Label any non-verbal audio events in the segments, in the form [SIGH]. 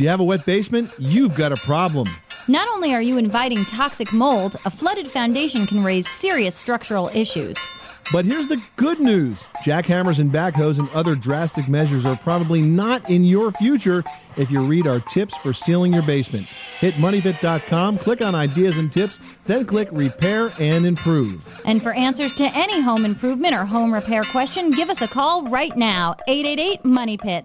Do you have a wet basement? You've got a problem. Not only are you inviting toxic mold, a flooded foundation can raise serious structural issues. But here's the good news jackhammers and backhoes and other drastic measures are probably not in your future if you read our tips for sealing your basement. Hit moneypit.com, click on ideas and tips, then click repair and improve. And for answers to any home improvement or home repair question, give us a call right now 888 Money Pit.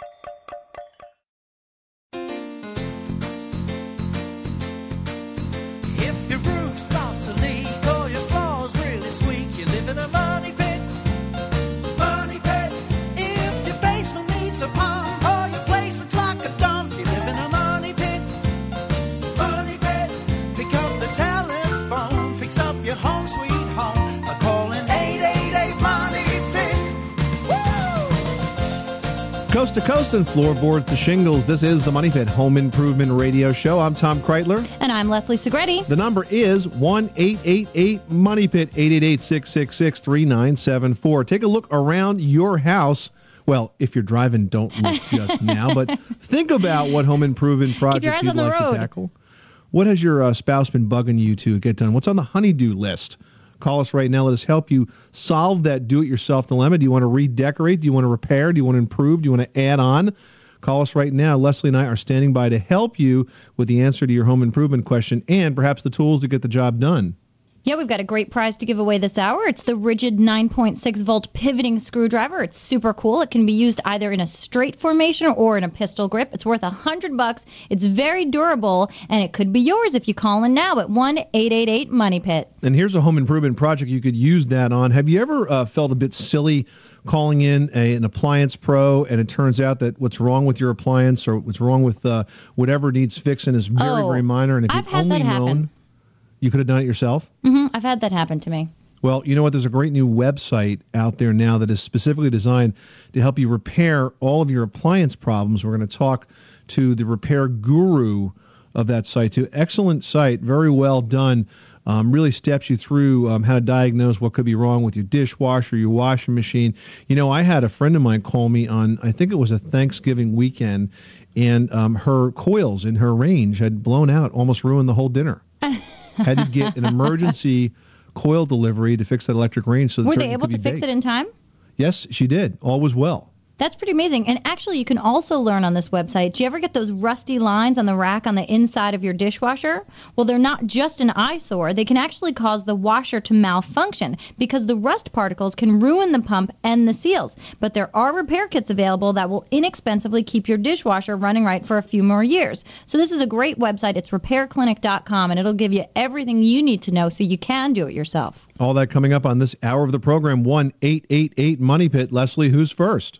To coast and floorboard to shingles, this is the Money Pit Home Improvement Radio Show. I'm Tom Kraeutler. And I'm Leslie Segrete. The number is 1 888 Money Pit, 888 666 3974. Take a look around your house. Well, if you're driving, don't look [LAUGHS] just now, but think about what home improvement project you'd like road. to tackle. What has your uh, spouse been bugging you to get done? What's on the honeydew list? Call us right now. Let us help you solve that do it yourself dilemma. Do you want to redecorate? Do you want to repair? Do you want to improve? Do you want to add on? Call us right now. Leslie and I are standing by to help you with the answer to your home improvement question and perhaps the tools to get the job done. Yeah, we've got a great prize to give away this hour. It's the Ridgid 9.6 volt pivoting screwdriver. It's super cool. It can be used either in a straight formation or in a pistol grip. It's worth a hundred bucks. It's very durable, and it could be yours if you call in now at one eight eight eight Money Pit. And here's a home improvement project you could use that on. Have you ever uh, felt a bit silly calling in a, an appliance pro and it turns out that what's wrong with your appliance or what's wrong with uh, whatever needs fixing is very, Oh, very minor? And if I've had only that happen. known, you could have done it yourself? hmm I've had that happen to me. Well, you know what? There's a great new website out there now that is specifically designed to help you repair all of your appliance problems. We're going to talk to the repair guru of that site, too. Excellent site, very well done. Um, really steps you through um, how to diagnose what could be wrong with your dishwasher, your washing machine. You know, I had a friend of mine call me on, I think it was a Thanksgiving weekend, and um, her coils in her range had blown out, almost ruined the whole dinner. [LAUGHS] had to get an emergency coil delivery to fix that electric range. So Were they able to fix baked. it in time? Yes, she did. All was well. That's pretty amazing. And actually, you can also learn on this website. Do you ever get those rusty lines on the rack on the inside of your dishwasher? Well, they're not just an eyesore. They can actually cause the washer to malfunction because the rust particles can ruin the pump and the seals. But there are repair kits available that will inexpensively keep your dishwasher running right for a few more years. So, this is a great website. It's repairclinic.com, and it'll give you everything you need to know so you can do it yourself. All that coming up on this hour of the program. One eight eight eight Money Pit. Leslie, who's first?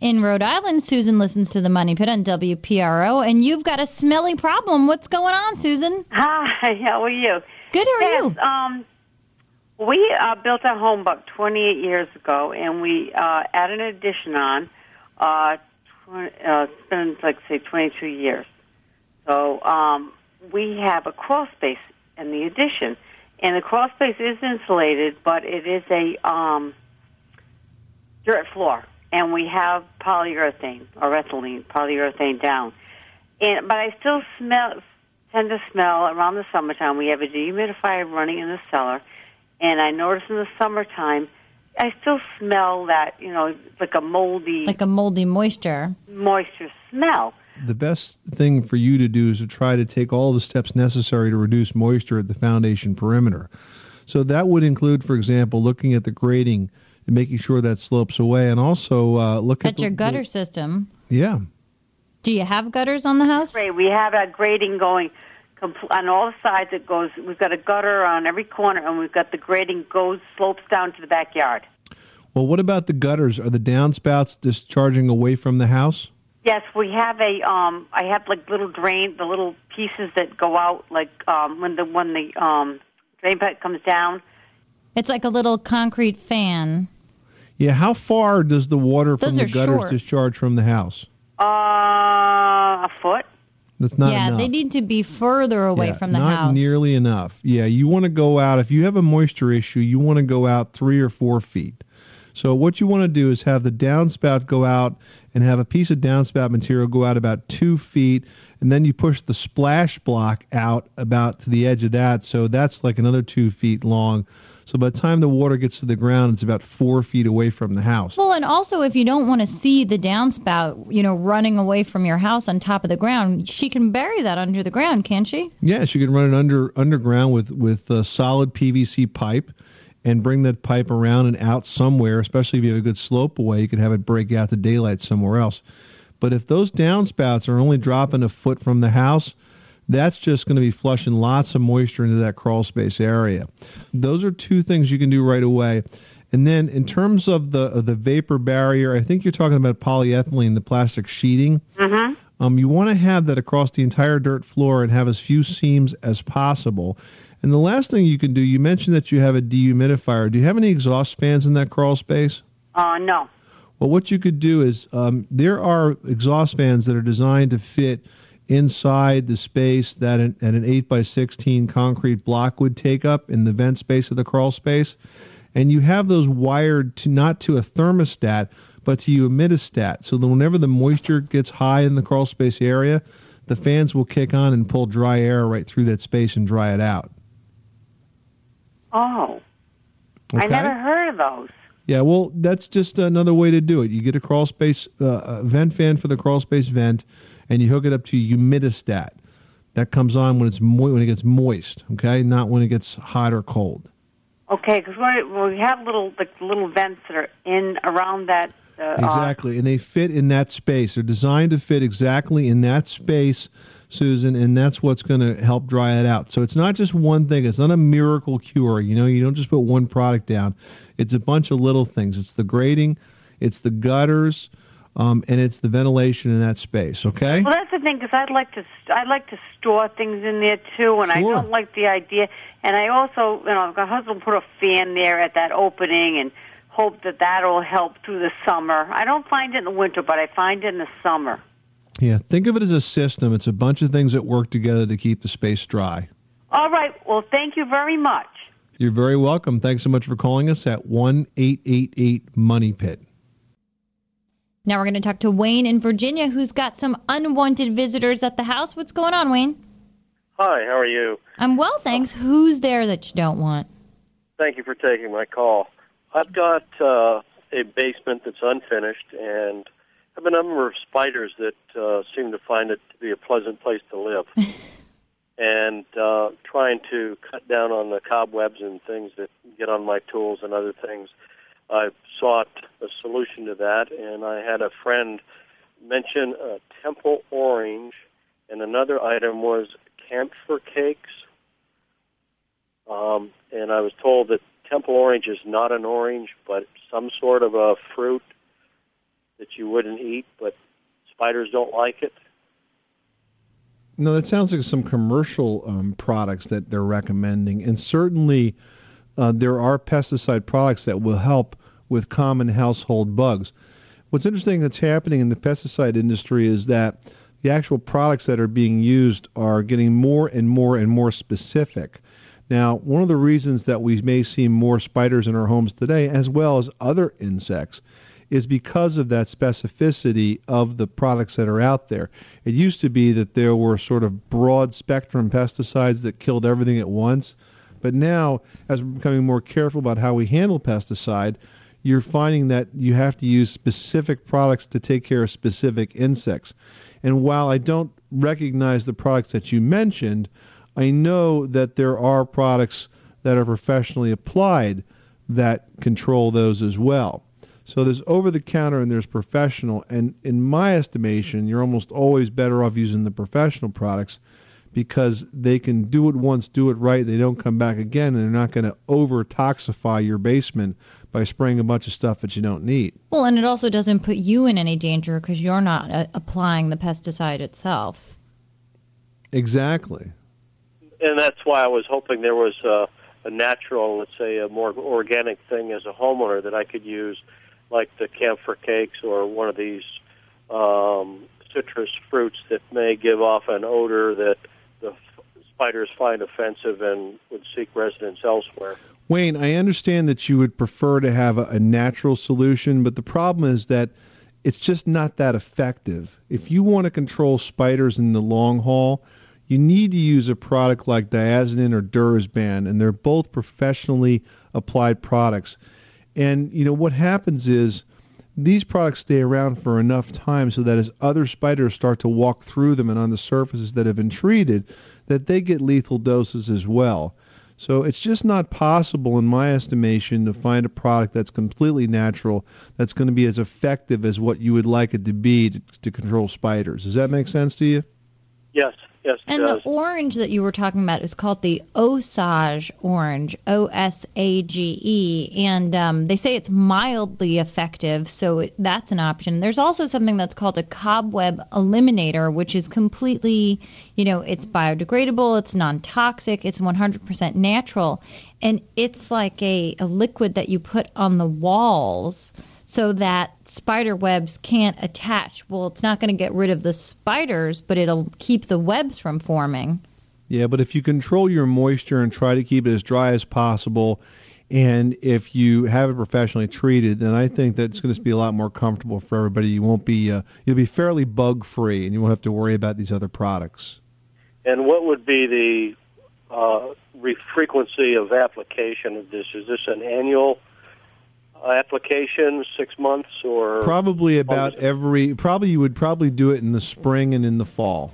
In Rhode Island, Susan listens to the Money Pit on WPRO, and you've got a smelly problem. What's going on, Susan? Hi, how are you? Good, how are yes, you? Um, we uh, built our home about 28 years ago, and we uh, added an addition on. Uh, tw- uh, it's been like say 22 years. So um, we have a crawl space in the addition, and the crawl space is insulated, but it is a um, dirt floor, and we have polyurethane or ethylene polyurethane down. And but I still smell tend to smell around the summertime. We have a dehumidifier running in the cellar, and I notice in the summertime, I still smell that you know like a moldy Like a moldy moisture. moisture smell. The best thing for you to do is to try to take all the steps necessary to reduce moisture at the foundation perimeter. So that would include, for example, looking at the grading and making sure that slopes away, and also uh, look at, At the- your the- gutter system. yeah, Do you have gutters on the house? Great. We have a grading going compl- on all sides. It goes. We've got a gutter on every corner, and we've got the grading goes slopes down to the backyard. Well, what about the gutters? Are the downspouts discharging away from the house? Yes, we have a. Um, I have like little drain, the little pieces that go out, like um, when the when the um, drain pipe comes down. It's like a little concrete fan. Yeah, how far does the water from the gutters short. discharge from the house? Uh, a foot. That's not yeah, enough. they need to be further away Yeah, from the not house. nearly enough. Yeah, you want to go out if you have a moisture issue. You want to go out three or four feet. So what you want to do is have the downspout go out and have a piece of downspout material go out about two feet, and then you push the splash block out about to the edge of that. So that's like another two feet long. So by the time the water gets to the ground, it's about four feet away from the house. Well, and also if you don't want to see the downspout, you know, running away from your house on top of the ground, she can bury that under the ground, can't she? Yes, you can run it under underground with with a solid PVC pipe, and bring that pipe around and out somewhere. Especially if you have a good slope away, you could have it break out to daylight somewhere else. But if those downspouts are only dropping a foot from the house, that's just going to be flushing lots of moisture into that crawl space area. Those are two things you can do right away. And then in terms of the of the vapor barrier, I think you're talking about polyethylene, the plastic sheeting. Um, you want to have that across the entire dirt floor and have as few seams as possible. And the last thing you can do, you mentioned that you have a dehumidifier. Do you have any exhaust fans in that crawl space? Uh, no. Well, what you could do is um, there are exhaust fans that are designed to fit inside the space that an, an 8 by 16 concrete block would take up in the vent space of the crawl space. And you have those wired to not to a thermostat, but to a humidistat. So that whenever the moisture gets high in the crawl space area, the fans will kick on and pull dry air right through that space and dry it out. Oh, I never heard of those. Yeah, well, that's just another way to do it. You get a crawl space uh, a vent fan for the crawl space vent, and you hook it up to a humidistat. That comes on when it's mo- when it gets moist. Okay, not when it gets hot or cold. Okay, because we have little like little vents that are in around that. Uh, Exactly, and they fit in that space. They're designed to fit exactly in that space, Susan, and that's what's going to help dry it out. So it's not just one thing. It's not a miracle cure. You know, you don't just put one product down. It's a bunch of little things. It's the grating, it's the gutters, um, and it's the ventilation in that space. Okay. Well, that's the thing because I'd like to st- I'd like to store things in there too, and I don't like the idea. And I also, you know, my husband put a fan there at that opening, and hope that that'll help through the summer. I don't find it in the winter, but I find it in the summer. Yeah. Think of it as a system. It's a bunch of things that work together to keep the space dry. All right. Well, thank you very much. You're very welcome. Thanks so much for calling us at one eight eight eight Money Pit. Now we're going to talk to Wayne in Virginia, who's got some unwanted visitors at the house. What's going on, Wayne? Hi, how are you? I'm well, thanks. Who's there that you don't want? Thank you for taking my call. I've got uh, a basement that's unfinished and I have a number of spiders that uh, seem to find it to be a pleasant place to live. [LAUGHS] and uh, trying to cut down on the cobwebs and things that get on my tools and other things. I sought a solution to that, and I had a friend mention uh, temple orange, and another item was camphor cakes. Um, and I was told that temple orange is not an orange, but some sort of a fruit that you wouldn't eat, but spiders don't like it. No, that sounds like some commercial um, products that they're recommending, and certainly uh, there are pesticide products that will help with common household bugs. What's interesting that's happening in the pesticide industry is that the actual products that are being used are getting more and more and more specific. Now, one of the reasons that we may see more spiders in our homes today, as well as other insects, is because of that specificity of the products that are out there. It used to be that there were sort of broad spectrum pesticides that killed everything at once, but now, as we're becoming more careful about how we handle pesticide, you're finding that you have to use specific products to take care of specific insects. And while I don't recognize the products that you mentioned, I know that there are products that are professionally applied that control those as well. So there's over the counter and there's professional. And in my estimation, you're almost always better off using the professional products because they can do it once, do it right. They don't come back again, and they're not going to over toxify your basement by spraying a bunch of stuff that you don't need. Well, and it also doesn't put you in any danger because you're not uh, applying the pesticide itself. Exactly. and that's why I was hoping there was a, a natural, let's say, a more organic thing as a homeowner that I could use, like the camphor cakes or one of these um, citrus fruits that may give off an odor that the f- spiders find offensive and would seek residence elsewhere. Wayne, I understand that you would prefer to have a, a natural solution, but the problem is that it's just not that effective. If you want to control spiders in the long haul, you need to use a product like Diazinon or Dursban, and they're both professionally applied products. And you know what happens is these products stay around for enough time so that as other spiders start to walk through them and on the surfaces that have been treated, that they get lethal doses as well. So it's just not possible, in my estimation, to find a product that's completely natural that's going to be as effective as what you would like it to be to, to control spiders. Does that make sense to you? Yes, yes, And does. the orange that you were talking about is called the Osage orange, O S A G E, and um, they say it's mildly effective, so it, that's an option. There's also something that's called a cobweb eliminator, which is completely, you know, it's biodegradable, it's non-toxic, it's 100% natural, and it's like a, a liquid that you put on the walls so that spider webs can't attach. Well, it's not going to get rid of the spiders, but it'll keep the webs from forming. Yeah, but if you control your moisture and try to keep it as dry as possible, and if you have it professionally treated, then I think that it's going to be a lot more comfortable for everybody. You won't be uh, you'll be fairly bug free, and you won't have to worry about these other products. And what would be the uh, re- frequency of application of this? Is this an annual uh, application, six months, or Probably about Almost. every. Probably you would probably do it in the spring and in the fall.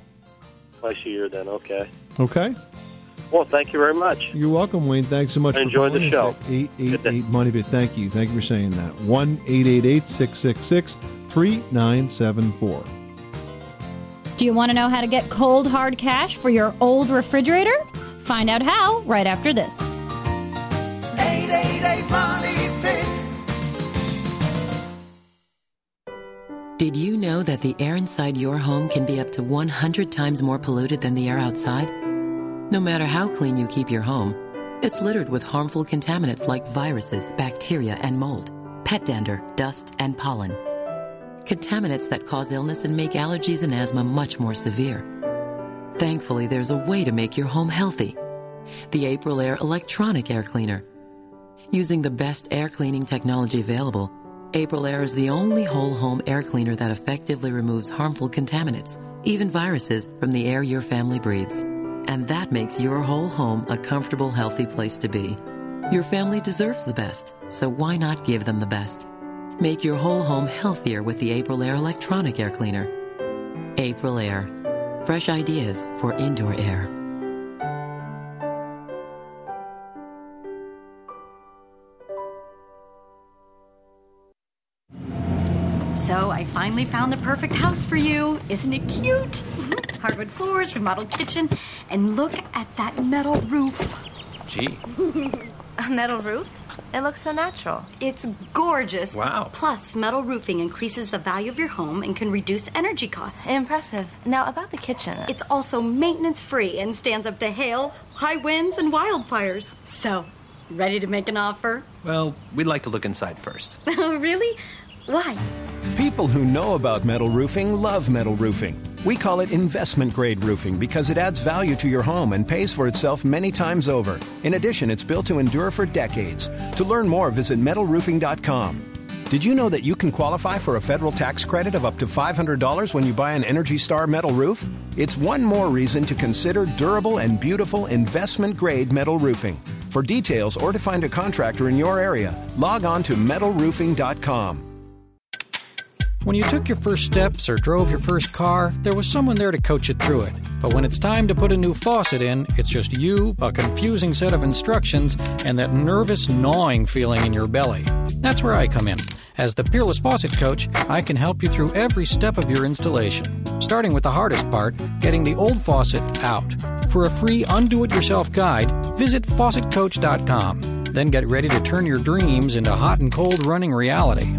twice a year? Then, okay. Okay. Well, thank you very much. You're welcome, Wayne. Thanks so much. I for enjoyed the show. at Eight eight Good day. eight Money Pit. Thank you. Thank you for saying that. One eight eight eight six six six three nine seven four. Do you want to know how to get cold hard cash for your old refrigerator? Find out how right after this. Did you know that the air inside your home can be up to 100 times more polluted than the air outside? No matter how clean you keep your home, it's littered with harmful contaminants like viruses, bacteria, and mold, pet dander, dust, and pollen. Contaminants that cause illness and make allergies and asthma much more severe. Thankfully, there's a way to make your home healthy. The Aprilaire Electronic Air Cleaner. Using the best air cleaning technology available, Aprilaire is the only whole home air cleaner that effectively removes harmful contaminants, even viruses, from the air your family breathes. And that makes your whole home a comfortable, healthy place to be. Your family deserves the best, so why not give them the best? Make your whole home healthier with the Aprilaire Electronic Air Cleaner. Aprilaire. Fresh ideas for indoor air. Finally found the perfect house for you. Isn't it cute? Mm-hmm. Hardwood floors, remodeled kitchen, and look at that metal roof. Gee, [LAUGHS] A metal roof? It looks so natural. It's gorgeous. Wow. Plus, metal roofing increases the value of your home and can reduce energy costs. Impressive. Now, about the kitchen. It's also maintenance free and stands up to hail, high winds, and wildfires. So, ready to make an offer? well, we'd like to look inside first. [LAUGHS] Oh, really? Why? People who know about metal roofing love metal roofing. We call it investment grade roofing because it adds value to your home and pays for itself many times over. In addition, it's built to endure for decades. To learn more, visit metalroofing.com. Did you know that you can qualify for a federal tax credit of up to $500 when you buy an Energy Star metal roof? It's one more reason to consider durable and beautiful investment grade metal roofing. For details or to find a contractor in your area, log on to metalroofing.com. When you took your first steps or drove your first car, there was someone there to coach you through it. But when it's time to put a new faucet in, it's just you, a confusing set of instructions, and that nervous gnawing feeling in your belly. That's where I come in. As the Peerless Faucet Coach, I can help you through every step of your installation, starting with the hardest part getting the old faucet out. For a free undo it yourself guide, visit faucetcoach.com. Then get ready to turn your dreams into hot and cold running reality.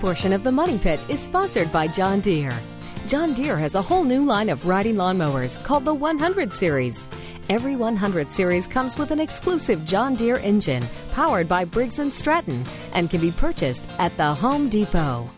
Portion of the Money Pit is sponsored by John Deere. John Deere has a whole new line of riding lawnmowers called the 100 Series. Every 100 series comes with an exclusive John Deere engine powered by Briggs & Stratton and can be purchased at the Home Depot.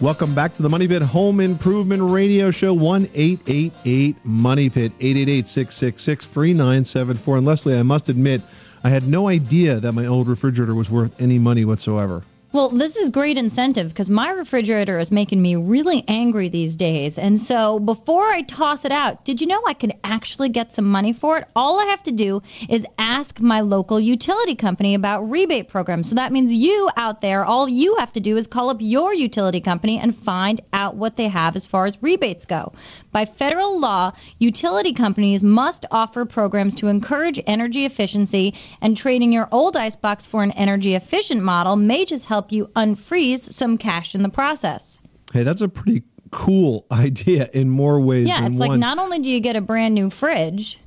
Welcome back to the Money Pit Home Improvement Radio Show. One eight eight eight Money Pit eight eight eight six six six three nine seven four. And Leslie, I must admit, I had no idea that my old refrigerator was worth any money whatsoever. Well, this is great incentive because my refrigerator is making me really angry these days. And so before I toss it out, did you know I could actually get some money for it? All I have to do is ask my local utility company about rebate programs. So that means you out there, all you have to do is call up your utility company and find out what they have as far as rebates go. By federal law, utility companies must offer programs to encourage energy efficiency, and trading your old icebox for an energy efficient model may just help you unfreeze some cash in the process. Hey, that's a pretty cool [LAUGHS] idea in more ways than one. Yeah, it's one. like not only do you get a brand new fridge,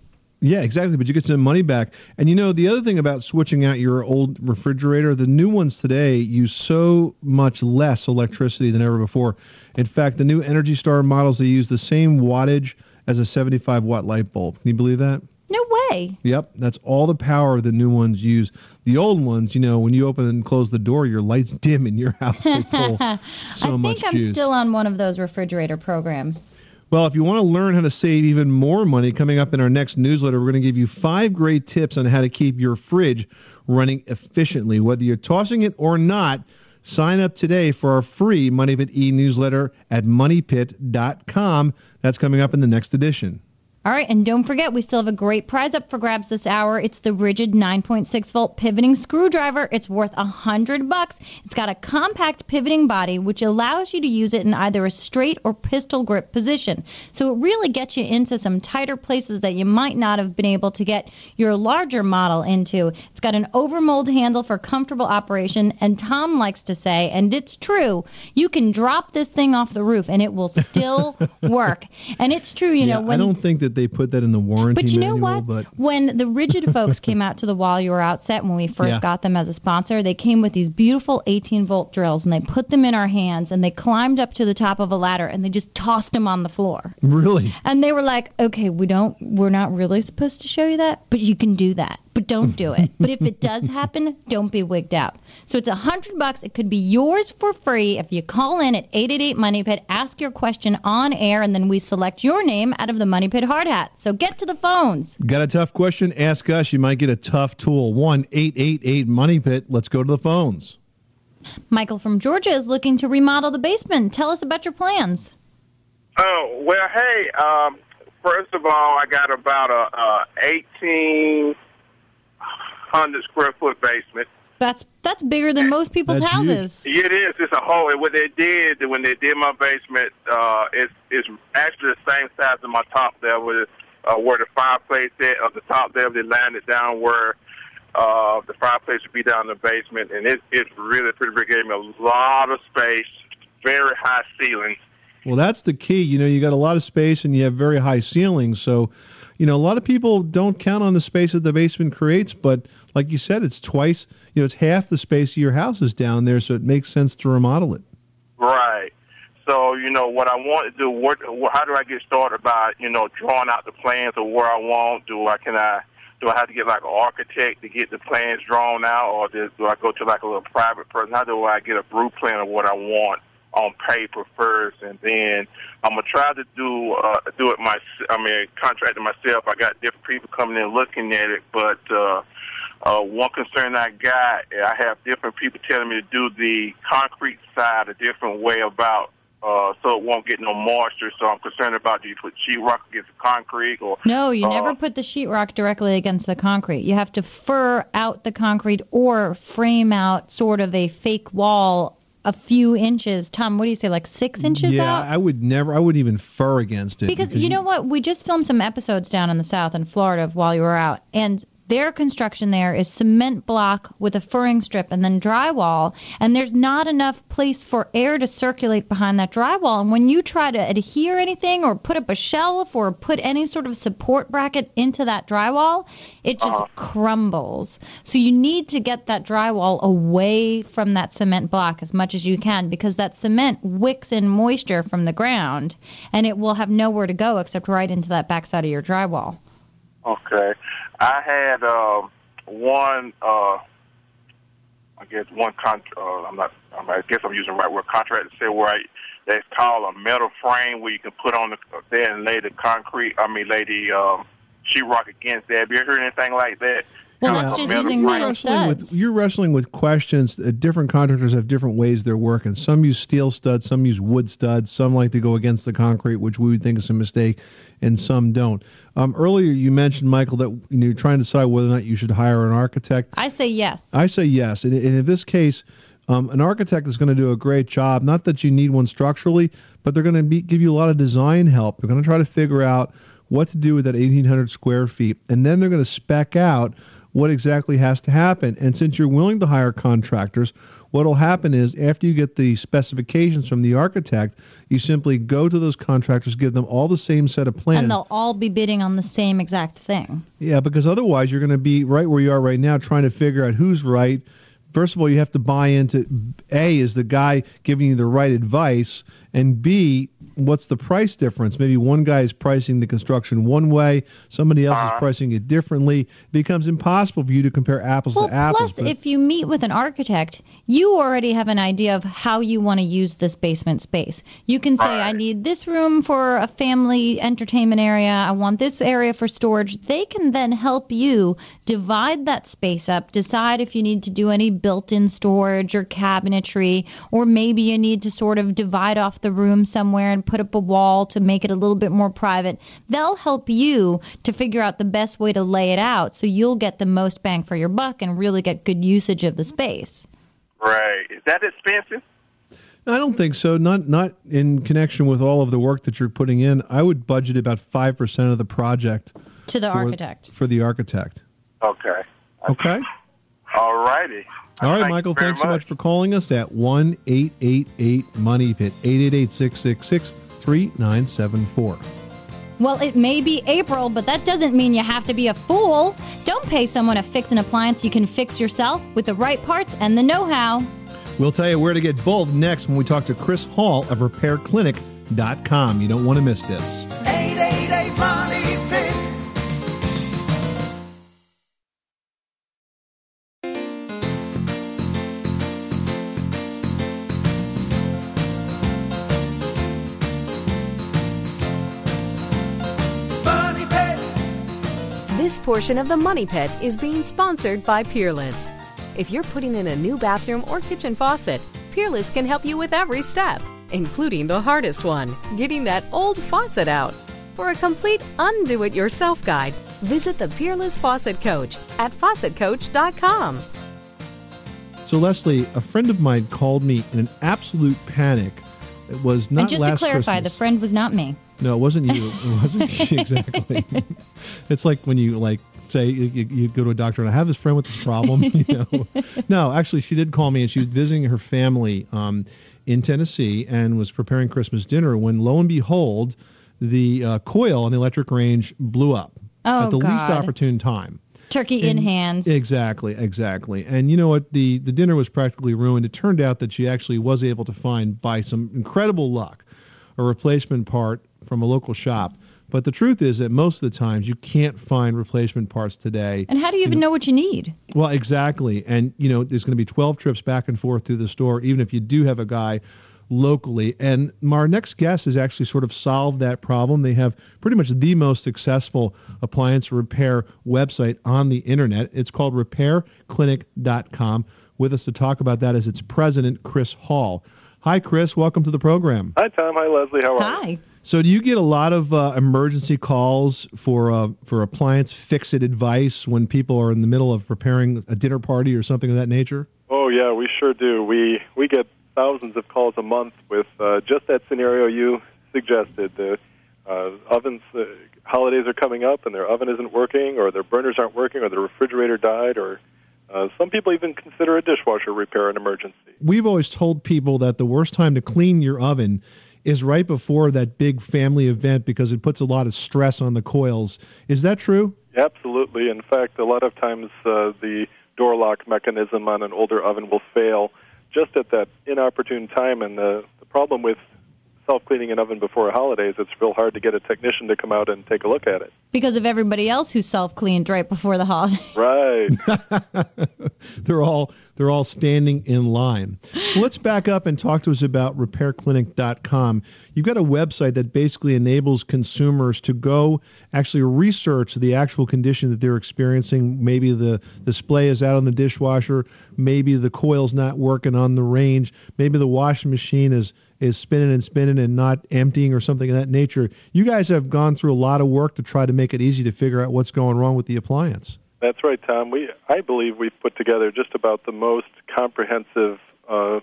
Yeah, exactly. But you get some money back. And you know, the other thing about switching out your old refrigerator, the new ones today use so much less electricity than ever before. In fact, the new Energy Star models, they use the same wattage as a 75 watt light bulb. Can you believe that? no way. Yep, that's all the power the new ones use. The old ones, you know, when you open and close the door, your lights [LAUGHS] dim in your house. They pull [LAUGHS] so I much think I'm juice. still on one of those refrigerator programs. Well, if you want to learn how to save even more money, coming up in our next newsletter, we're going to give you five great tips on how to keep your fridge running efficiently. Whether you're tossing it or not, sign up today for our free Money Pit e newsletter at moneypit.com. That's coming up in the next edition. All right, and don't forget, we still have a great prize up for grabs this hour. It's the Ridgid 9.6 volt pivoting screwdriver. It's worth a hundred bucks. It's got a compact pivoting body, which allows you to use it in either a straight or pistol grip position. So it really gets you into some tighter places that you might not have been able to get your larger model into. It's got an overmold handle for comfortable operation, and Tom likes to say, and it's true, you can drop this thing off the roof and it will still [LAUGHS] work. And it's true, you yeah, know, when I don't think that they put that in the warranty but you know manual, what? but When the Ridgid [LAUGHS] folks came out to the While You Were Out set when we first Yeah. got them as a sponsor, they came with these beautiful 18 volt drills and they put them in our hands and they climbed up to the top of a ladder and they just tossed them on the floor. really, And they were like, "Okay, we don't we're not really supposed to show you that, but you can do that. But don't do it. but if it does [LAUGHS] happen, don't be wigged out." So it's a 100 bucks. It could be yours for free if you call in at 888 Money Pit, ask your question on air and then we select your name out of the Money Pit hard hat. So get to the phones. got a tough question? Ask us. You might get a tough tool. One eight eight eight Money Pit. Let's go to the phones. Michael from Georgia is looking to remodel the basement. Tell us about your plans. Oh well, hey. Um, first of all, I got about a, a eighteen hundred square foot basement. That's that's bigger than most people's That's houses. It is. It's a whole. What they did when they did my basement, uh, it's it's actually the same size as my top level, uh, where the fireplace is. Of the top level, they lined it down where uh, the fireplace would be down in the basement, and it it's really pretty big. Gave me a lot of space, very high ceilings. Well, that's the key. You know, you got a lot of space and you have very high ceilings. So, you know, a lot of people don't count on the space that the basement creates. But like you said, it's twice, you know, it's half the space of your house is down there. So it makes sense to remodel it. Right. So you know what I want to do. What? How do I get started by you know drawing out the plans of where I want? Do I can I do I have to get like an architect to get the plans drawn out, or do, do I go to like a little private person? How do I get a blueprint of what I want on paper first, and then I'm gonna try to do uh, do it my. I mean, contract it myself. I got different people coming in looking at it, but. uh uh, one concern I got, I have different people telling me to do the concrete side a different way about uh, so it won't get no moisture. So I'm concerned about do you put sheetrock against the concrete or No, you uh, never put the sheetrock directly against the concrete. You have to fur out the concrete or frame out sort of a fake wall a few inches. Tom, what do you say, like six inches yeah, out? I would never, I wouldn't even fur against it. Because you know what? We just filmed some episodes down in the South in Florida while you were out. And Their construction there is cement block with a furring strip and then drywall, and there's not enough place for air to circulate behind that drywall. And when you try to adhere anything or put up a shelf or put any sort of support bracket into that drywall, it just uh-huh. crumbles. So you need to get that drywall away from that cement block as much as you can because that cement wicks in moisture from the ground and it will have nowhere to go except right into that backside of your drywall. Okay. I had um, one. Uh, I guess one con. Uh, I'm not. I guess I'm using the right word. Contract to say where I, that's called a metal frame where you can put on the there and lay the concrete. I mean, lay the um, sheetrock against that. Have you heard anything like that? Well, Kind that's of just using frame. metal wrestling with, you're wrestling with questions. Uh, different contractors have different ways they're working. Some use steel studs, some use wood studs, some like to go against the concrete, which we would think is a mistake, and some don't. Um, earlier, you mentioned Michael that you know, you're trying to decide whether or not you should hire an architect. I say yes. I say yes. And, and in this case, um, an architect is going to do a great job. Not that you need one structurally, but they're going to be, give you a lot of design help. They're going to try to figure out what to do with that 1,800 square feet. And then they're going to spec out what exactly has to happen. And since you're willing to hire contractors, what will happen is after you get the specifications from the architect, you simply go to those contractors, give them all the same set of plans. And they'll all be bidding on the same exact thing. Yeah, because otherwise you're going to be right where you are right now, trying to figure out who's right. First of all, you have to buy into A, is the guy giving you the right advice? And B, what's the price difference? Maybe one guy is pricing the construction one way, somebody else is uh-huh. pricing it differently. It becomes impossible for you to compare apples Well, to apples. plus, if you meet with an architect, you already have an idea of how you want to use this basement space. You can say, I need this room for a family entertainment area. I want this area for storage. They can then help you divide that space up, decide if you need to do any built in storage or cabinetry, or maybe you need to sort of divide off the room somewhere and put up a wall to make it a little bit more private. They'll help you to figure out the best way to lay it out so you'll get the most bang for your buck and really get good usage of the space. Right. Is that expensive? I don't think so. Not not in connection with all of the work that you're putting in. I would budget about five percent of the project To the for- architect. for the architect. Okay. Okay. All righty. All right, Thank Michael, very thanks so much for calling us at 1 888 Money Pit, 888 666 3974. Well, it may be April, but that doesn't mean you have to be a fool. Don't pay someone to fix an appliance you can fix yourself with the right parts and the know how. We'll tell you where to get both next when we talk to Chris Hall of RepairClinic.com. You don't want to miss this. Portion of the Money Pit is being sponsored by Peerless. If you're putting in a new bathroom or kitchen faucet, Peerless can help you with every step, including the hardest one getting that old faucet out. For a complete undo it yourself guide, visit the Peerless Faucet Coach at faucetcoach.com. So, Leslie, a friend of mine called me in an absolute panic. It was not and just to clarify, Christmas. the friend was not me. No, it wasn't you. It wasn't you [LAUGHS] exactly. it's like when you like say you, you go to a doctor and I have this friend with this problem. [LAUGHS] You know, no, actually, she did call me and she was visiting her family um, in Tennessee and was preparing Christmas dinner. When lo and behold, the uh, coil on the electric range blew up Oh, at the least opportune time. Turkey in hands. Exactly, exactly. And you know what? The the dinner was practically ruined. It turned out that she actually was able to find, by some incredible luck, a replacement part from a local shop. But the truth is that most of the times you can't find replacement parts today. And how do you even know what you need? Well, exactly. And, you know, there's going to be 12 trips back and forth to the store, even if you do have a guy locally. And our next guest has actually sort of solved that problem. They have pretty much the most successful appliance repair website on the internet. It's called repairclinic.com. With us to talk about that is its president, Chris Hall. Hi, Chris. Welcome to the program. Hi, Tom. Hi, Leslie. How are you? Hi. So, do you get a lot of uh, emergency calls for uh, for appliance fix-it advice when people are in the middle of preparing a dinner party or something of that nature? Oh, yeah, we sure do. We we get thousands of calls a month with uh, just that scenario you suggested. The uh, ovens. Uh, holidays are coming up, and their oven isn't working, or their burners aren't working, or the refrigerator died, or uh, some people even consider a dishwasher repair an emergency. We've always told people that the worst time to clean your oven is right before that big family event because it puts a lot of stress on the coils. Is that true? Absolutely. In fact, a lot of times uh, the door lock mechanism on an older oven will fail just at that inopportune time. And the, the problem with self cleaning an oven before holidays, it's real hard to get a technician to come out and take a look at it. Because of everybody else who self cleaned right before the holiday. [LAUGHS] [LAUGHS] Right. they're all they're all standing in line. Well, let's back up and talk to us about repairclinic.com. You've got a website that basically enables consumers to go actually research the actual condition that they're experiencing. Maybe the display is out on the dishwasher, maybe the coil's not working on the range, maybe the washing machine is is spinning and spinning and not emptying or something of that nature. You guys have gone through a lot of work to try to make it easy to figure out what's going wrong with the appliance. That's right, Tom. We, I believe we've put together just about the most comprehensive uh,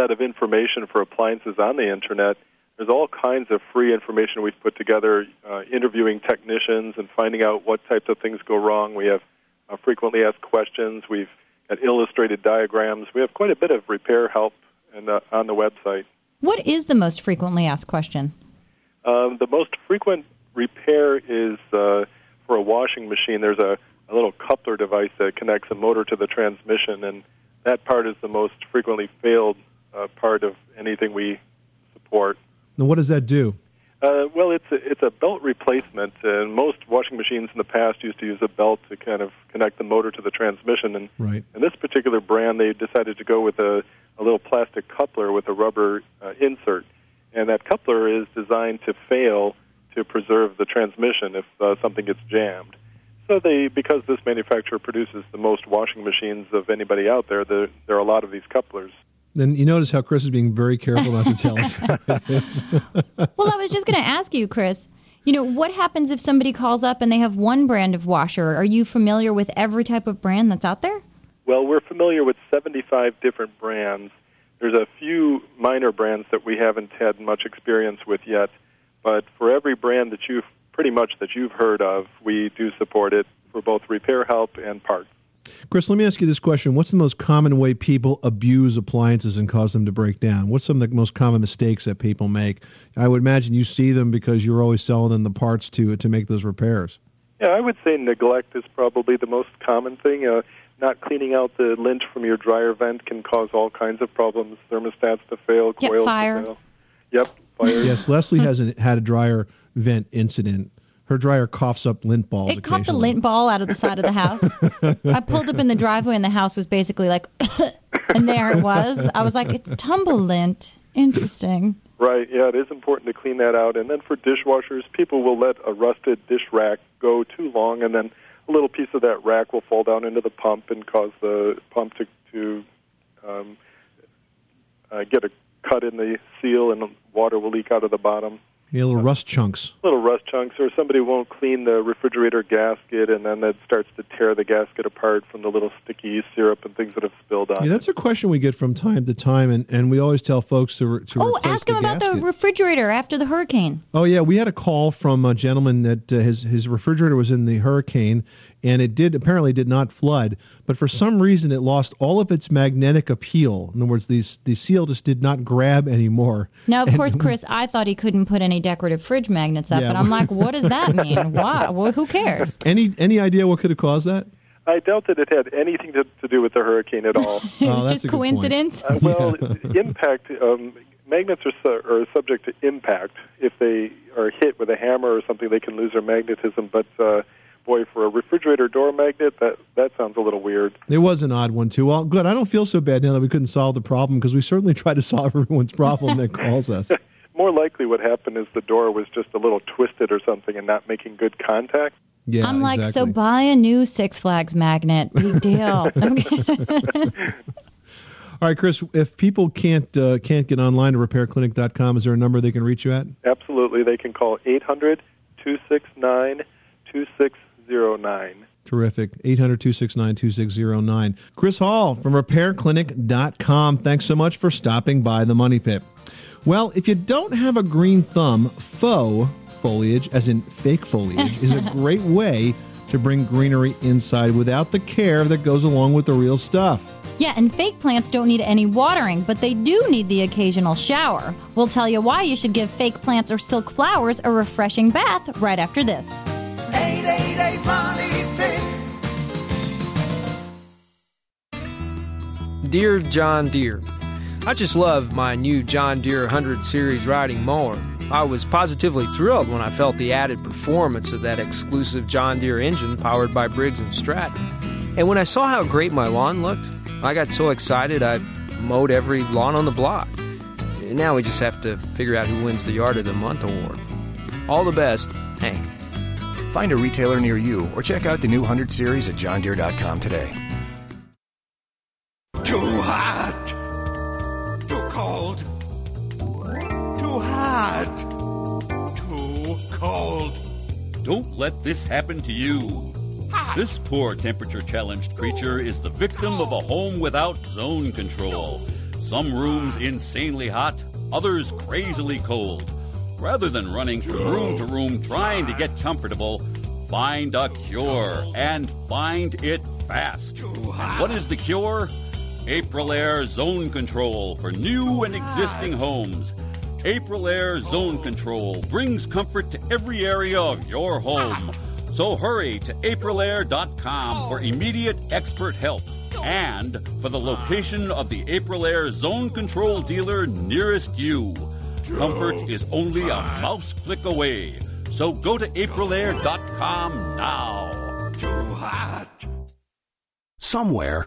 set of information for appliances on the internet. There's all kinds of free information we've put together, uh, interviewing technicians and finding out what types of things go wrong. We have uh, frequently asked questions. We've got illustrated diagrams. We have quite a bit of repair help and, uh, on the website. What is the most frequently asked question? Um, the most frequent repair is uh, for a washing machine. There's a, a little coupler device that connects a motor to the transmission, and that part is the most frequently failed uh, part of anything we support. Now, what does that do? Uh, well, it's a, it's a belt replacement, and most washing machines in the past used to use a belt to kind of connect the motor to the transmission. And Right. in this particular brand, they decided to go with a, a little plastic coupler with a rubber uh, insert, and that coupler is designed to fail to preserve the transmission if uh, something gets jammed. So they, because this manufacturer produces the most washing machines of anybody out there, there, there are a lot of these couplers. Then you notice how Chris is being very careful not to tell us. [LAUGHS] well, I was just going to ask you, Chris. You know, what happens if somebody calls up and they have one brand of washer? Are you familiar with every type of brand that's out there? Well, we're familiar with 75 different brands. There's a few minor brands that we haven't had much experience with yet, but for every brand that you've pretty much that you've heard of, we do support it for both repair help and parts. Chris, let me ask you this question. What's the most common way people abuse appliances and cause them to break down? What's some of the most common mistakes that people make? I would imagine you see them because you're always selling them the parts to to make those repairs. Yeah, I would say neglect is probably the most common thing. Uh, not cleaning out the lint from your dryer vent can cause all kinds of problems. Thermostats to fail, Yep, coils fire. to fail. Yep, fire. Yes, Leslie [LAUGHS] hasn't had a dryer vent incident. Her dryer coughs up lint balls. It caught the lint ball out of the side of the house. I pulled up in the driveway and the house was basically like, [LAUGHS] and there it was. I was like, it's tumble lint. Interesting. Right, yeah, it is important to clean that out. And then for dishwashers, people will let a rusted dish rack go too long, and then a little piece of that rack will fall down into the pump and cause the pump to, to um, uh, get a cut in the seal, and water will leak out of the bottom. Yeah, little rust chunks. Little rust chunks, or somebody won't clean the refrigerator gasket, and then that starts to tear the gasket apart from the little sticky syrup and things that have spilled on. Yeah, that's a question we get from time to time, and, and we always tell folks to, re- to Oh, replace ask the him about gasket. the refrigerator after the hurricane. Oh yeah, we had a call from a gentleman that uh, his his refrigerator was in the hurricane, and it did apparently did not flood, but for some reason it lost all of its magnetic appeal. In other words, the the seal just did not grab anymore. Now, of And- course, [LAUGHS] Chris, I thought he couldn't put any decorative fridge magnets up, Yeah. and I'm like, what does that mean? [LAUGHS] Why? Well, who cares? Any any idea what could have caused that? I doubt that it had anything to, to do with the hurricane at all. [LAUGHS] It was just coincidence. Uh, well, impact um, magnets are, su- are subject to impact. If they are hit with a hammer or something, they can lose their magnetism. But uh, boy, for a refrigerator door magnet, that that sounds a little weird. It was an odd one too. Well, good. I don't feel so bad now that we couldn't solve the problem because we certainly try to solve [LAUGHS] everyone's problem that calls us. [LAUGHS] More likely, what happened is the door was just a little twisted or something and not making good contact. Yeah, I'm like, so buy a new Six Flags magnet. Big deal. [LAUGHS] All right, Chris. If people can't uh, can't get online to repairclinic.com, is there a number they can reach you at? Absolutely, they can call 800 269 2609. Terrific. 800 269 2609. Chris Hall from repairclinic.com. Thanks so much for stopping by the Money Pit. Well, if you don't have a green thumb, faux foliage, as in fake foliage, is a [LAUGHS] great way to bring greenery inside without the care that goes along with the real stuff. Yeah, and fake plants don't need any watering, but they do need the occasional shower. We'll tell you why you should give fake plants or silk flowers a refreshing bath right after this. 888 Dear John Deere, I just love my new John Deere 100 Series riding mower. I was positively thrilled when I felt the added performance of that exclusive John Deere engine powered by Briggs & Stratton. And when I saw how great my lawn looked, I got so excited I mowed every lawn on the block. And now we just have to figure out who wins the Yard of the Month award. All the best, Hank. Find a retailer near you or check out the new 100 series at johndeere.com today. Too hot. Too cold. Too hot. Too cold. Don't let this happen to you. This poor temperature challenged creature is the victim of a home without zone control. Some rooms insanely hot, others crazily cold. Rather than running from room to room trying to get comfortable, find a cure and find it fast. What is the cure? Aprilaire Zone Control for new oh, and existing homes. Aprilaire Zone Control brings comfort to every area of your home. Ah. So hurry to aprilaire.com for oh. immediate expert help and for the ah. location of the Aprilaire Zone Control dealer nearest you. Comfort is only a mouse click away. So go to aprilaire.com now. Too hot. Somewhere,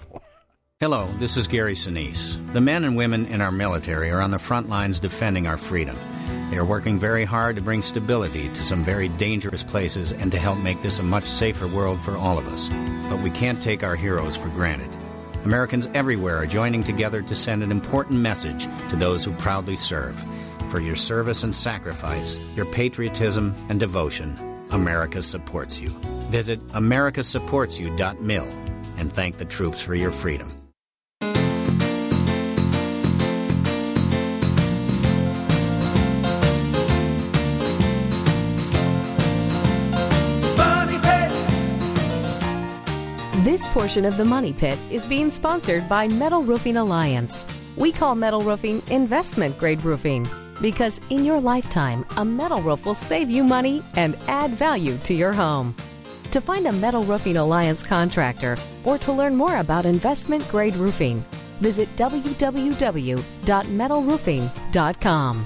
Hello, this is Gary Sinise. The men and women in our military are on the front lines defending our freedom. They are working very hard to bring stability to some very dangerous places and to help make this a much safer world for all of us. But we can't take our heroes for granted. Americans everywhere are joining together to send an important message to those who proudly serve. For your service and sacrifice, your patriotism and devotion, America supports you. Visit americasupportsyou.mil and thank the troops for your freedom. This portion of the Money Pit is being sponsored by Metal Roofing Alliance. We call metal roofing investment grade roofing because in your lifetime, a metal roof will save you money and add value to your home. To find a Metal Roofing Alliance contractor or to learn more about investment grade roofing, visit www.metalroofing.com.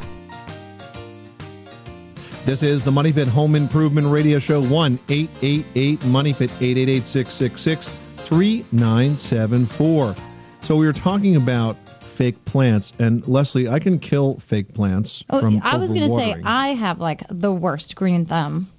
This is the Money Pit Home Improvement Radio Show, 1 888 Money Pit, 888 666 3974. So we were talking about fake plants, and Leslie, I can kill fake plants Oh, from I was going to say. I have like the worst green thumb.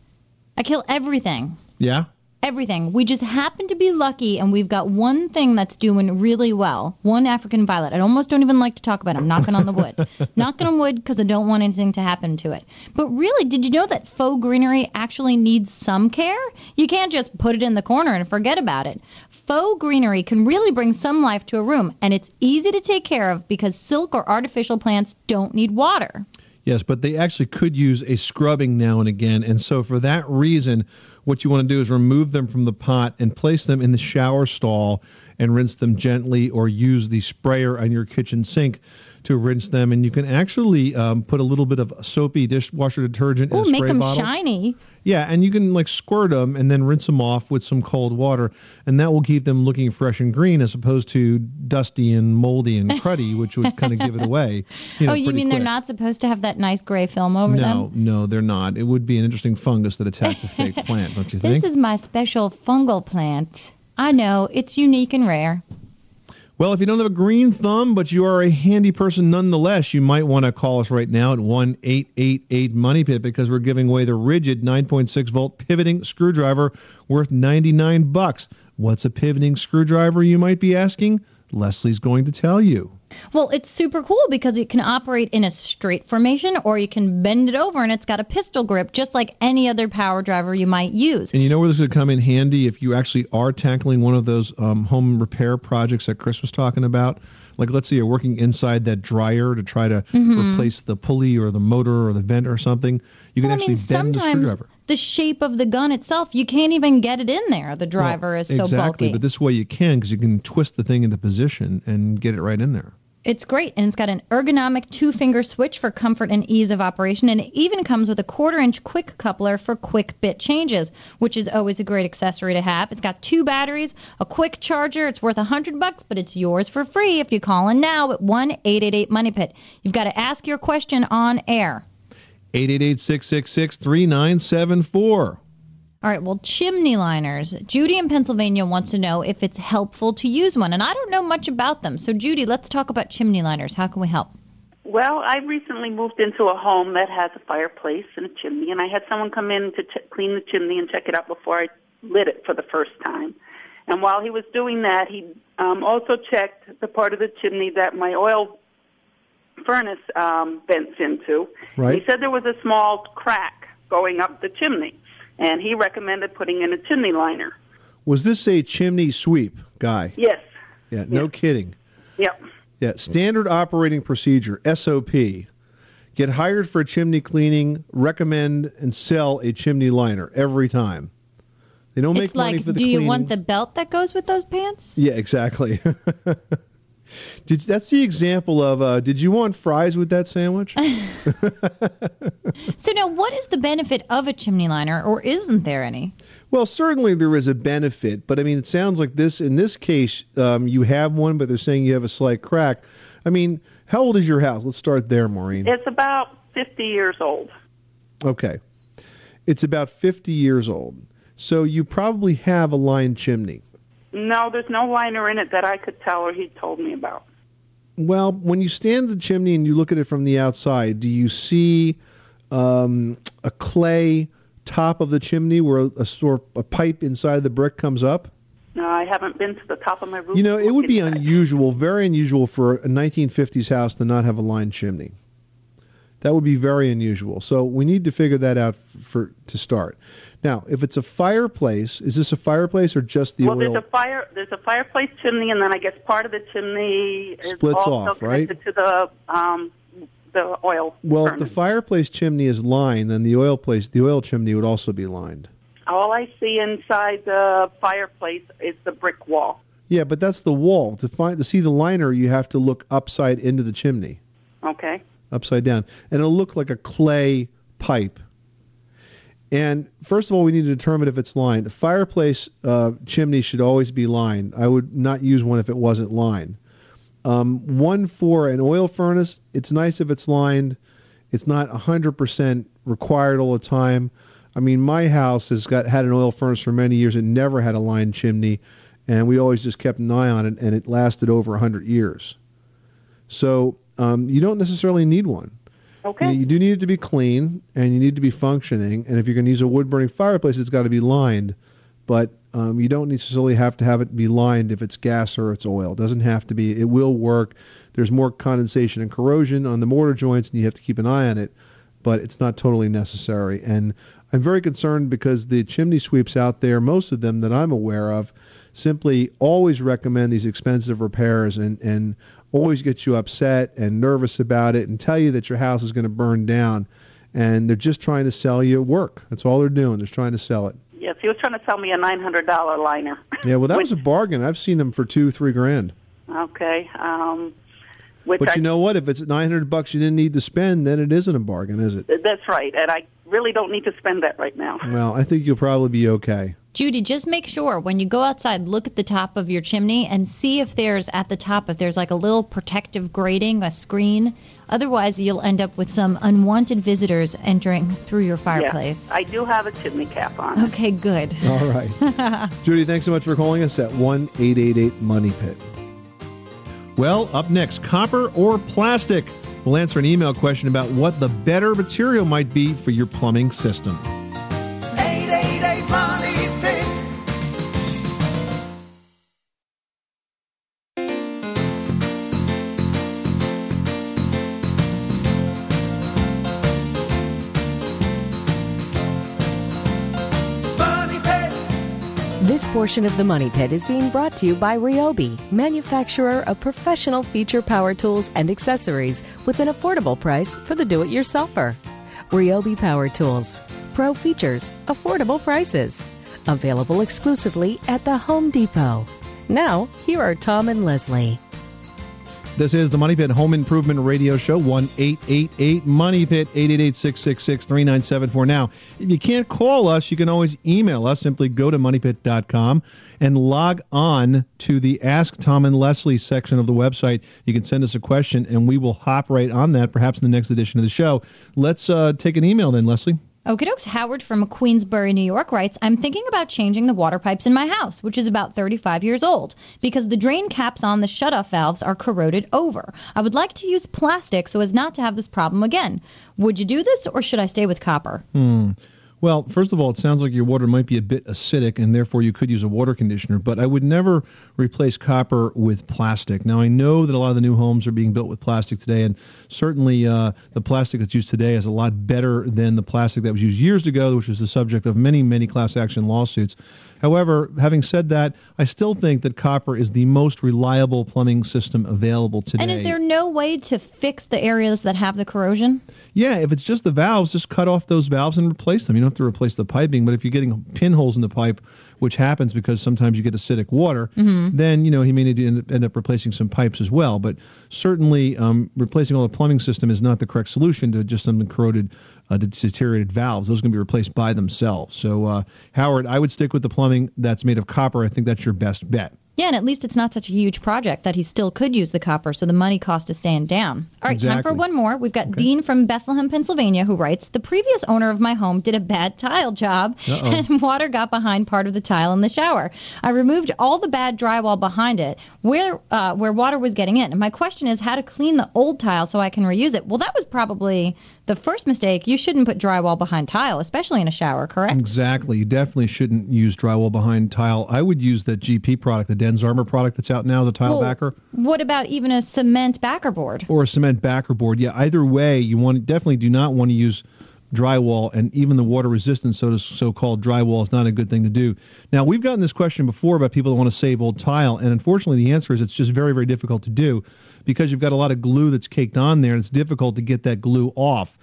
I kill everything. Yeah? Everything. We just happen to be lucky, and we've got one thing that's doing really well. One African violet. I almost don't even like to talk about it. I'm knocking on the wood. [LAUGHS] knocking on wood because I don't want anything to happen to it. But really, did you know that faux greenery actually needs some care? You can't just put it in the corner and forget about it. Faux greenery can really bring some life to a room, and it's easy to take care of because silk or artificial plants don't need water. Yes, but they actually could use a scrubbing now and again. And so, for that reason, what you want to do is remove them from the pot and place them in the shower stall and rinse them gently, or use the sprayer on your kitchen sink to rinse them. And you can actually um, put a little bit of soapy dishwasher detergent in a spray make them bottle. shiny. Yeah, and you can like squirt them and then rinse them off with some cold water, and that will keep them looking fresh and green as opposed to dusty and moldy and [LAUGHS] cruddy, which would kind of give it away. You know, oh, you mean they're not supposed to have that nice gray film over them? No, no, they're not. It would be an interesting fungus that attacked the fake [LAUGHS] plant, don't you think? This is my special fungal plant. I know, it's unique and rare. Well, if you don't have a green thumb, but you are a handy person nonetheless, you might want to call us right now at 1 888 Money Pit because we're giving away the Ridgid 9.6 volt pivoting screwdriver worth 99 bucks. What's a pivoting screwdriver, you might be asking? Leslie's going to tell you. Well, it's super cool because it can operate in a straight formation or you can bend it over and it's got a pistol grip just like any other power driver you might use. And you know where this would come in handy if you actually are tackling one of those um, home repair projects that Chris was talking about? Like, let's say you're working inside that dryer to try to Mhm. replace the pulley or the motor or the vent or something. You can Well, I actually mean, bend the screwdriver. The shape of the gun itself, you can't even get it in there. The driver Well, is so exactly, bulky. but this way you can because you can twist the thing into position and get it right in there. It's great, and it's got an ergonomic two finger switch for comfort and ease of operation, and it even comes with a quarter inch quick coupler for quick bit changes, which is always a great accessory to have. It's got two batteries, a quick charger. It's worth a hundred bucks, but it's yours for free if you call in now at one eight eight eight Money Pit. You've got to ask your question on air. 888 666 3974. All right, well, chimney liners. Judy in Pennsylvania wants to know if it's helpful to use one, and I don't know much about them. So, Judy, let's talk about chimney liners. How can we help? Well, I recently moved into a home that has a fireplace and a chimney, and I had someone come in to ch- clean the chimney and check it out before I lit it for the first time. And while he was doing that, he um, also checked the part of the chimney that my oil furnace um, vents into. Right. He said there was a small crack going up the chimney, and he recommended putting in a chimney liner. Was this a chimney sweep guy? Yes. Yeah, no kidding. Yep. Yeah, standard operating procedure, SOP. Get hired for chimney cleaning, recommend and sell a chimney liner every time. They don't make it's money like, for the do you want the belt that goes with those pants? Yeah, exactly. [LAUGHS] did, that's the example of uh, did you want fries with that sandwich? [LAUGHS] So now, what is the benefit of a chimney liner, or isn't there any? Well, certainly there is a benefit, but I mean, it sounds like this. In this case, um, you have one, but they're saying you have a slight crack. I mean, how old is your house? Let's start there, Maureen. It's about 50 years old. Okay, it's about fifty years old, so you probably have a lined chimney. No, there's no liner in it that I could tell or he told me about. Well, when you stand the chimney and you look at it from the outside, do you see um, a clay top of the chimney where a, a sort a pipe inside the brick comes up? No, I haven't been to the top of my roof. You know, it would be unusual, very unusual for a 1950s house to not have a lined chimney. That would be very unusual. So we need to figure that out for to start. Now, if it's a fireplace, is this a fireplace or just the well, oil? there's a fire. There's a fireplace chimney, and then I guess part of the chimney is Splits off, right? connected to the um, the oil. well, if the fireplace chimney is lined, then the oil place, the oil chimney would also be lined. All I see inside the fireplace is the brick wall. Yeah, but that's the wall. To find to see the liner, you have to look upside into the chimney, Okay. upside down, and it'll look like a clay pipe. And first of all, we need to determine if it's lined. A fireplace uh, chimney should always be lined. I would not use one if it wasn't lined. Um, one for an oil furnace, it's nice if it's lined. It's not 100% required all the time. I mean, my house has got had an oil furnace for many years and never had a lined chimney, and we always just kept an eye on it, and it lasted over 100 years. So um, you don't necessarily need one. Okay. You, do need it to be clean, and you need to be functioning. And if you're going to use a wood burning fireplace, it's got to be lined. But um, you don't necessarily have to have it be lined if it's gas or it's oil. It doesn't have to be. It will work. There's more condensation and corrosion on the mortar joints, and you have to keep an eye on it. But it's not totally necessary. And I'm very concerned because the chimney sweeps out there, most of them that I'm aware of, simply always recommend these expensive repairs and, and always get you upset and nervous about it and tell you that your house is going to burn down. And they're just trying to sell you work. That's all they're doing. They're trying to sell it. Yes, he was trying to sell me a nine hundred dollar liner. Yeah, well, that [LAUGHS] was a bargain. I've seen them for two, three grand. Okay. Um, which But I, you know what? If it's 900 bucks you didn't need to spend, then it isn't a bargain, is it? that's right, and I really don't need to spend that right now. Well, I think you'll probably be okay. Judy, just make sure when you go outside, look at the top of your chimney and see if there's at the top, if there's like a little protective grating, a screen. Otherwise, you'll end up with some unwanted visitors entering through your fireplace. Yes, I do have a chimney cap on. Okay, good. All right. [LAUGHS] Judy, thanks so much for calling us at 1 888 Money Pit. Well, up next, copper or plastic? We'll answer an email question about what the better material might be for your plumbing system. Portion of the Money Pit is being brought to you by Ryobi, manufacturer of professional feature power tools and accessories with an affordable price for the do it yourselfer. Ryobi Power Tools. Pro features, affordable prices. Available exclusively at the Home Depot. Now, here are Tom and Leslie. This is the Money Pit Home Improvement Radio Show, 1 888 Money Pit, 888 666 3974. Now, if you can't call us, you can always email us. Simply go to moneypit.com and log on to the Ask Tom and Leslie section of the website. You can send us a question, and we will hop right on that, perhaps in the next edition of the show. Let's uh, take an email then, Leslie. Okie dokes. Howard from Queensbury, New York writes I'm thinking about changing the water pipes in my house, which is about 35 years old, because the drain caps on the shutoff valves are corroded over. I would like to use plastic so as not to have this problem again. Would you do this, or should I stay with copper? Hmm. Well, first of all, it sounds like your water might be a bit acidic, and therefore you could use a water conditioner. But I would never replace copper with plastic. Now, I know that a lot of the new homes are being built with plastic today, and certainly uh, the plastic that's used today is a lot better than the plastic that was used years ago, which was the subject of many, many class action lawsuits. However, having said that, I still think that copper is the most reliable plumbing system available today. And is there no way to fix the areas that have the corrosion? Yeah, if it's just the valves, just cut off those valves and replace them. You don't have to replace the piping, but if you're getting pinholes in the pipe, which happens because sometimes you get acidic water, Mhm. then you know he may need to end, end up replacing some pipes as well. But certainly, um, replacing all the plumbing system is not the correct solution to just some corroded, uh, deteriorated valves. Those are going to be replaced by themselves. So, uh, Howard, I would stick with the plumbing that's made of copper. I think that's your best bet. Yeah, and at least it's not such a huge project that he still could use the copper, so the money cost is staying down. All right, time for one more. We've got Dean from Bethlehem, Pennsylvania, who writes The previous owner of my home did a bad tile job, Uh-oh. and [LAUGHS] water got behind part of the tile in the shower. I removed all the bad drywall behind it where, uh, where water was getting in. And my question is how to clean the old tile so I can reuse it. Well, that was probably the first mistake. You shouldn't put drywall behind tile, especially in a shower, correct? Exactly. You definitely shouldn't use drywall behind tile. I would use that GP product, the DensArmor product that's out now, the tile Well, backer. What about even a cement backer board? or a cement backer board. Yeah, either way, you want definitely do not want to use drywall, and even the water resistant so so-called drywall is not a good thing to do. Now, we've gotten this question before about people that want to save old tile, and unfortunately, the answer is it's just very, very difficult to do because you've got a lot of glue that's caked on there, and it's difficult to get that glue off.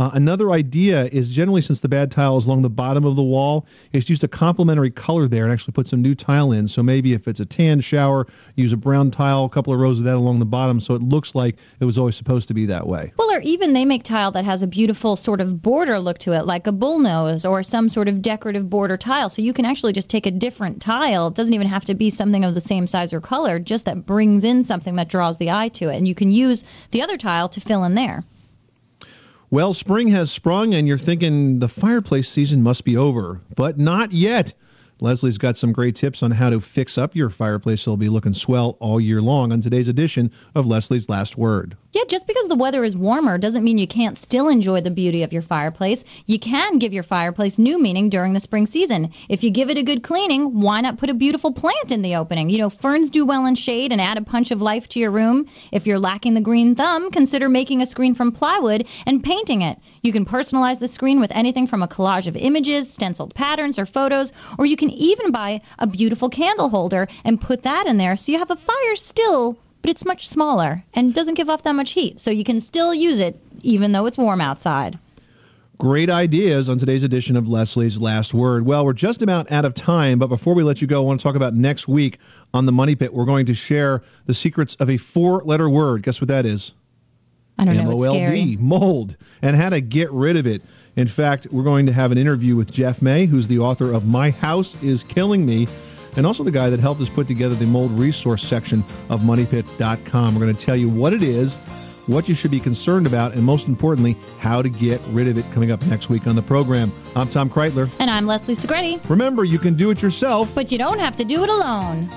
Uh, another idea is generally since the bad tile is along the bottom of the wall, it's to use a complementary color there and actually put some new tile in. So maybe if it's a tan shower, use a brown tile, a couple of rows of that along the bottom, so it looks like it was always supposed to be that way. Well, or even they make tile that has a beautiful sort of border look to it, like a bullnose or some sort of decorative border tile. So you can actually just take a different tile. It doesn't even have to be something of the same size or color, just that brings in something that draws the eye to it. And you can use the other tile to fill in there. Well, spring has sprung, and you're thinking the fireplace season must be over, but not yet. Leslie's got some great tips on how to fix up your fireplace so it'll be looking swell all year long on today's edition of Leslie's Last Word. Yeah, just because the weather is warmer doesn't mean you can't still enjoy the beauty of your fireplace. You can give your fireplace new meaning during the spring season. If you give it a good cleaning, why not put a beautiful plant in the opening? You know, ferns do well in shade and add a punch of life to your room. If you're lacking the green thumb, consider making a screen from plywood and painting it. You can personalize the screen with anything from a collage of images, stenciled patterns, or photos, or you can even buy a beautiful candle holder and put that in there so you have a fire still but it's much smaller and doesn't give off that much heat, so you can still use it even though it's warm outside. Great ideas on today's edition of Leslie's Last Word. Well, we're just about out of time, but before we let you go, I want to talk about next week on the Money Pit. We're going to share the secrets of a four letter word. Guess what that is? I don't know. M-O-L-D, mold, and how to get rid of it. In fact, we're going to have an interview with Jeff May, who's the author of My House is Killing Me, and also the guy that helped us put together the mold resource section of moneypit.com. We're going to tell you what it is, what you should be concerned about, and most importantly, how to get rid of it coming up next week on the program. I'm Tom Kraeutler. And I'm Leslie Segrete. Remember, you can do it yourself. But you don't have to do it alone.